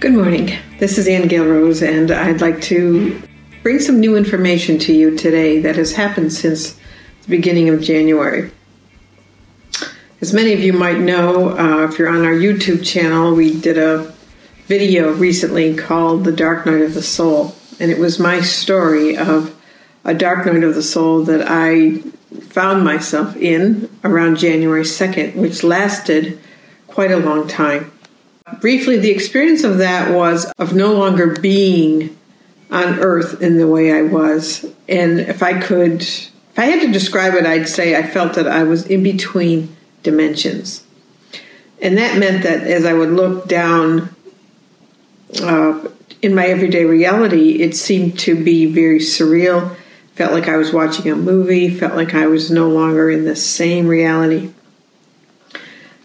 Good morning. This is Ann Gail Rose, and I'd like to bring some new information to you today that has happened since the beginning of January. As many of you might know, uh, if you're on our YouTube channel, we did a video recently called The Dark Night of the Soul, and it was my story of a dark night of the soul that I found myself in around January 2nd, which lasted quite a long time. Briefly, the experience of that was of no longer being on earth in the way I was. And if I could, if I had to describe it, I'd say I felt that I was in between dimensions. And that meant that as I would look down uh, in my everyday reality, it seemed to be very surreal. Felt like I was watching a movie, felt like I was no longer in the same reality.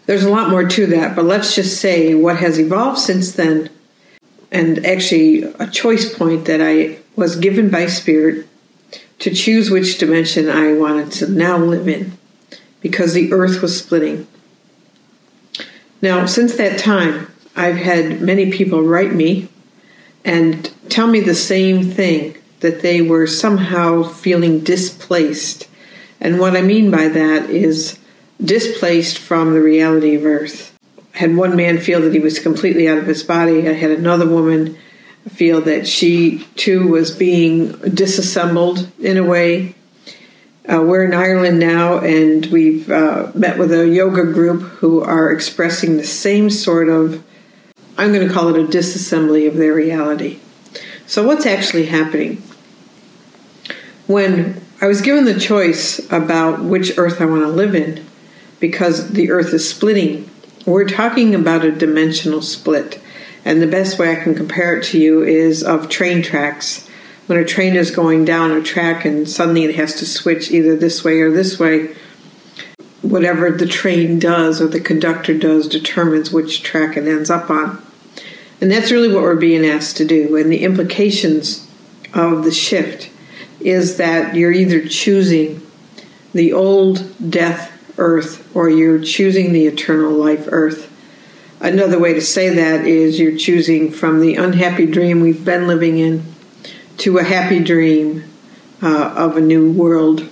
There's a lot more to that, but let's just say what has evolved since then, and actually a choice point that I was given by Spirit to choose which dimension I wanted to now live in because the earth was splitting. Now, since that time, I've had many people write me and tell me the same thing that they were somehow feeling displaced. And what I mean by that is displaced from the reality of Earth. I had one man feel that he was completely out of his body. I had another woman feel that she too was being disassembled in a way. Uh, we're in Ireland now, and we've uh, met with a yoga group who are expressing the same sort of, I'm going to call it a disassembly of their reality. So, what's actually happening? When I was given the choice about which earth I want to live in, because the earth is splitting. We're talking about a dimensional split. And the best way I can compare it to you is of train tracks. When a train is going down a track and suddenly it has to switch either this way or this way, whatever the train does or the conductor does determines which track it ends up on. And that's really what we're being asked to do. And the implications of the shift is that you're either choosing the old death earth or you're choosing the eternal life earth. Another way to say that is you're choosing from the unhappy dream we've been living in to a happy dream uh, of a new world.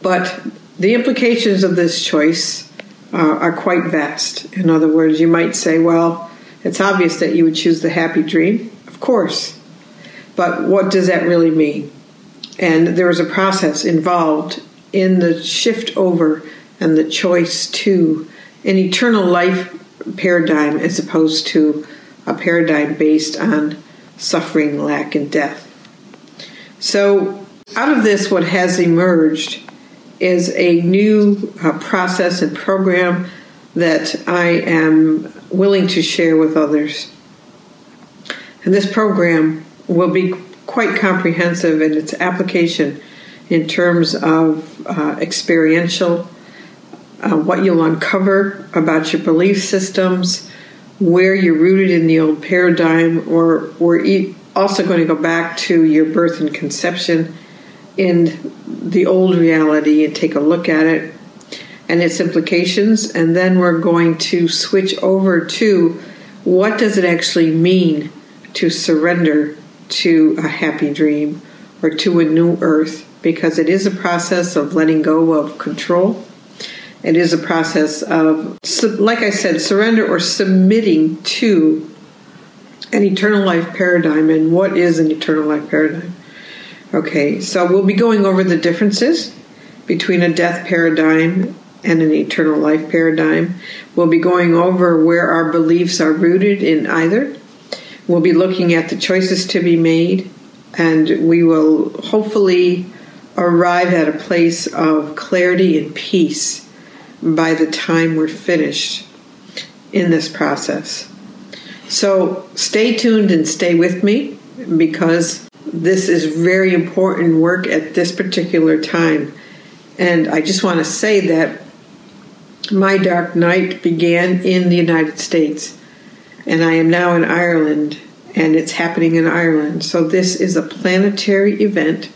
But the implications of this choice uh, are quite vast. In other words, you might say, well, it's obvious that you would choose the happy dream. Of course. But what does that really mean? And there is a process involved in the shift over and the choice to an eternal life paradigm as opposed to a paradigm based on suffering, lack, and death. So, out of this, what has emerged is a new uh, process and program that I am willing to share with others. And this program will be quite comprehensive in its application in terms of uh, experiential, uh, what you'll uncover about your belief systems, where you're rooted in the old paradigm, or we're also going to go back to your birth and conception in the old reality and take a look at it and its implications. And then we're going to switch over to what does it actually mean to surrender to a happy dream or to a new earth because it is a process of letting go of control. It is a process of, like I said, surrender or submitting to an eternal life paradigm. And what is an eternal life paradigm? Okay, so we'll be going over the differences between a death paradigm and an eternal life paradigm. We'll be going over where our beliefs are rooted in either. We'll be looking at the choices to be made, and we will hopefully arrive at a place of clarity and peace by the time we're finished in this process. So stay tuned and stay with me because this is very important work at this particular time. And I just want to say that my dark night began in the United States, and I am now in Ireland, and it's happening in Ireland. So this is a planetary event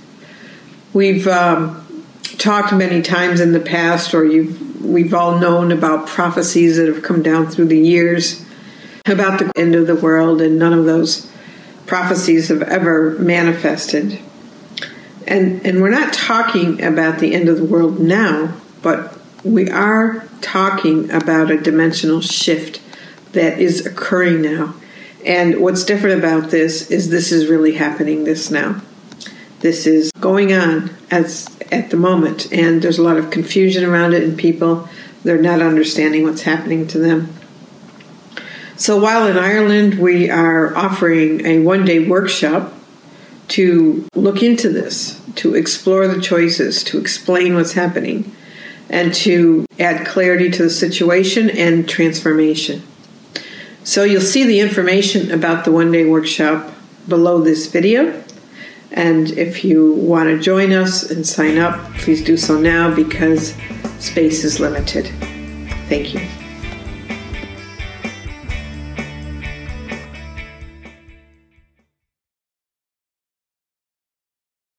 We've um, talked many times in the past, or you've we've all known about prophecies that have come down through the years about the end of the world, and none of those prophecies have ever manifested. And, and we're not talking about the end of the world now, but we are talking about a dimensional shift that is occurring now. And what's different about this is this is really happening this now. This is going on as at the moment, and there's a lot of confusion around it, and people they're not understanding what's happening to them. So while in Ireland we are offering a one-day workshop to look into this, to explore the choices, to explain what's happening, and to add clarity to the situation and transformation. So you'll see the information about the one day workshop below this video. And if you want to join us and sign up, please do so now because space is limited. Thank you.